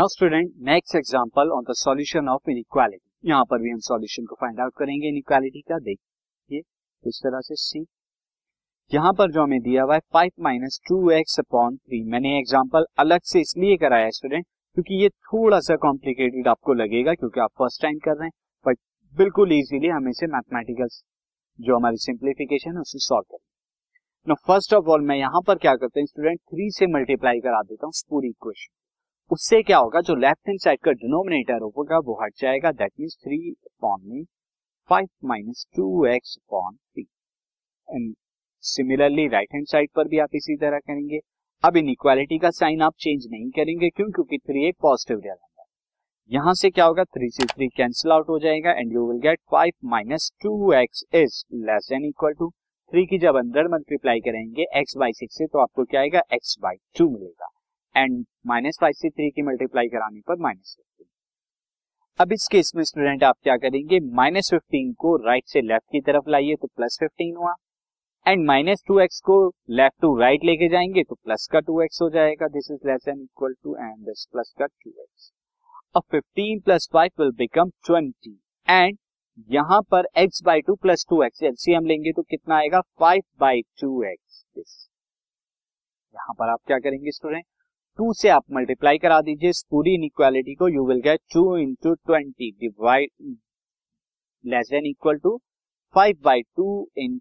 Now student next example on the solution of inequality यहाँ पर भी हम सॉल्यूशन को फाइंड आउट करेंगे इनइक्वालिटी का। देखिए, इस तरह से सी यहाँ पर जो हमें दिया हुआ है five minus two x upon three मैंने एग्ज़ाम्पल अलग से इसलिए कराया स्टूडेंट क्योंकि ये थोड़ा सा कॉम्प्लिकेटेड आपको लगेगा क्योंकि आप फ़र्स्ट टाइम कर रहे हैं बट बिल्कुल इजीली हम इसे मैथमेटिकल जो हमारी सिंप्लीफिकेशन है, उसे सॉल्व करेंगे। फ़र्स्ट ऑफ़ ऑल मैं यहाँ पर क्या करता हूँ स्टूडेंट थ्री से मल्टीप्लाई करा देता हूँ, पूरी इक्वेशन उससे क्या होगा, जो लेफ़्ट हैंड साइड का डिनोमिनेटर होगा, वो हट जाएगा। दैट मीन्स थ्री अपॉन में five minus two x upon three and similarly right hand side पर भी आप इसी तरह करेंगे। अब इन इक्वालिटी का साइन आप चेंज नहीं करेंगे, क्यों? क्योंकि थ्री एक पॉजिटिव रियल नंबर यहाँ से क्या होगा? थ्री से थ्री कैंसिल आउट हो जाएगा and you will get five minus two x is less than equal to three की जब अंदर मल्टीप्लाई करेंगे एक्स बाई सिक्स से तो आपको क्या आएगा? एक्स बाई टू मिलेगा। एंड माइनस फाइव से थ्री की मल्टीप्लाई कराने पर माइनस फिफ्टीन। अब इस केस में स्टूडेंट आप क्या करेंगे? माइनस फिफ्टीन को राइट से लेफ़्ट की तरफ़ लाइए तो प्लस फिफ्टीन हुआ। एंड माइनस टू एक्स को लेफ़्ट टू राइट लेके जाएँगे तो प्लस का टू एक्स हो जाएगा। This is less than equal to and this plus का टू एक्स। अब fifteen plus five will become twenty and यहाँ पर x by two plus two x LCM लेंगे तो कितना आएगा? Five by two x. This यहाँ पर आप क्या करेंगे स्टूडेंट? टू से आप मल्टीप्लाई करा दीजिए, इस पूरी इनइक्वालिटी को you will get two into twenty divide less than equal to five by two in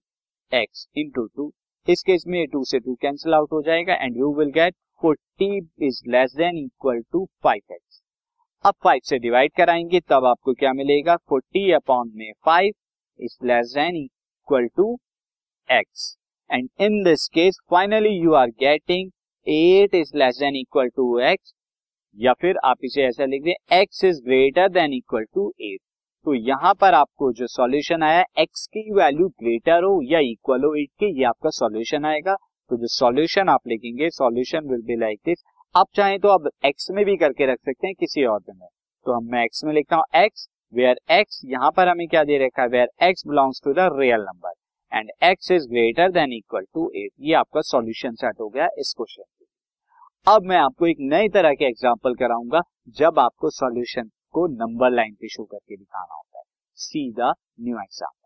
x into two इस केस में टू से टू कैंसिल आउट हो जाएगा and you will get forty is less than equal to five x अब five से divide कराएँगे, तब आपको क्या मिलेगा? फोर्टी अपॉन में five is less than equal to x and in this case finally you are getting eight is less than equal to x, या फिर आप इसे ऐसा लिख दें, x is greater than equal to eight. तो यहाँ पर आपको जो सॉल्यूशन आया, एक्स की वैल्यू ग्रेटर हो या इक्वल हो एट के, ये आपका सॉल्यूशन आएगा। तो जो सॉल्यूशन आप लिखेंगे, solution will be like this. आप चाहें तो अब एक्स में भी करके रख सकते हैं किसी और में तो हम मैं एक्स में लिखता हूँ, एक्स वेयर एक्स यहाँ पर हमें क्या दे रखा है? Where x belongs to the real number and x is greater than equal to eight ये आपका सॉल्यूशन सेट हो गया इस क्वेश्चन अब मैं आपको एक नई तरह के एग्ज़ाम्पल कराऊँगा, जब आपको सॉल्यूशन को नंबर लाइन पे शो करके दिखाना होता है। See the new example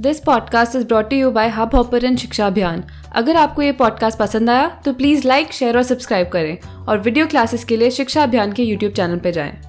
this podcast is brought you by Hubhopper शिक्षा अभियान अगर आपको ये पॉडकास्ट पसंद आया तो प्लीज़ लाइक शेयर और सब्सक्राइब करें। और वीडियो क्लासेस के लिए शिक्षा अभियान के यूट्यूब चैनल पर जाएँ।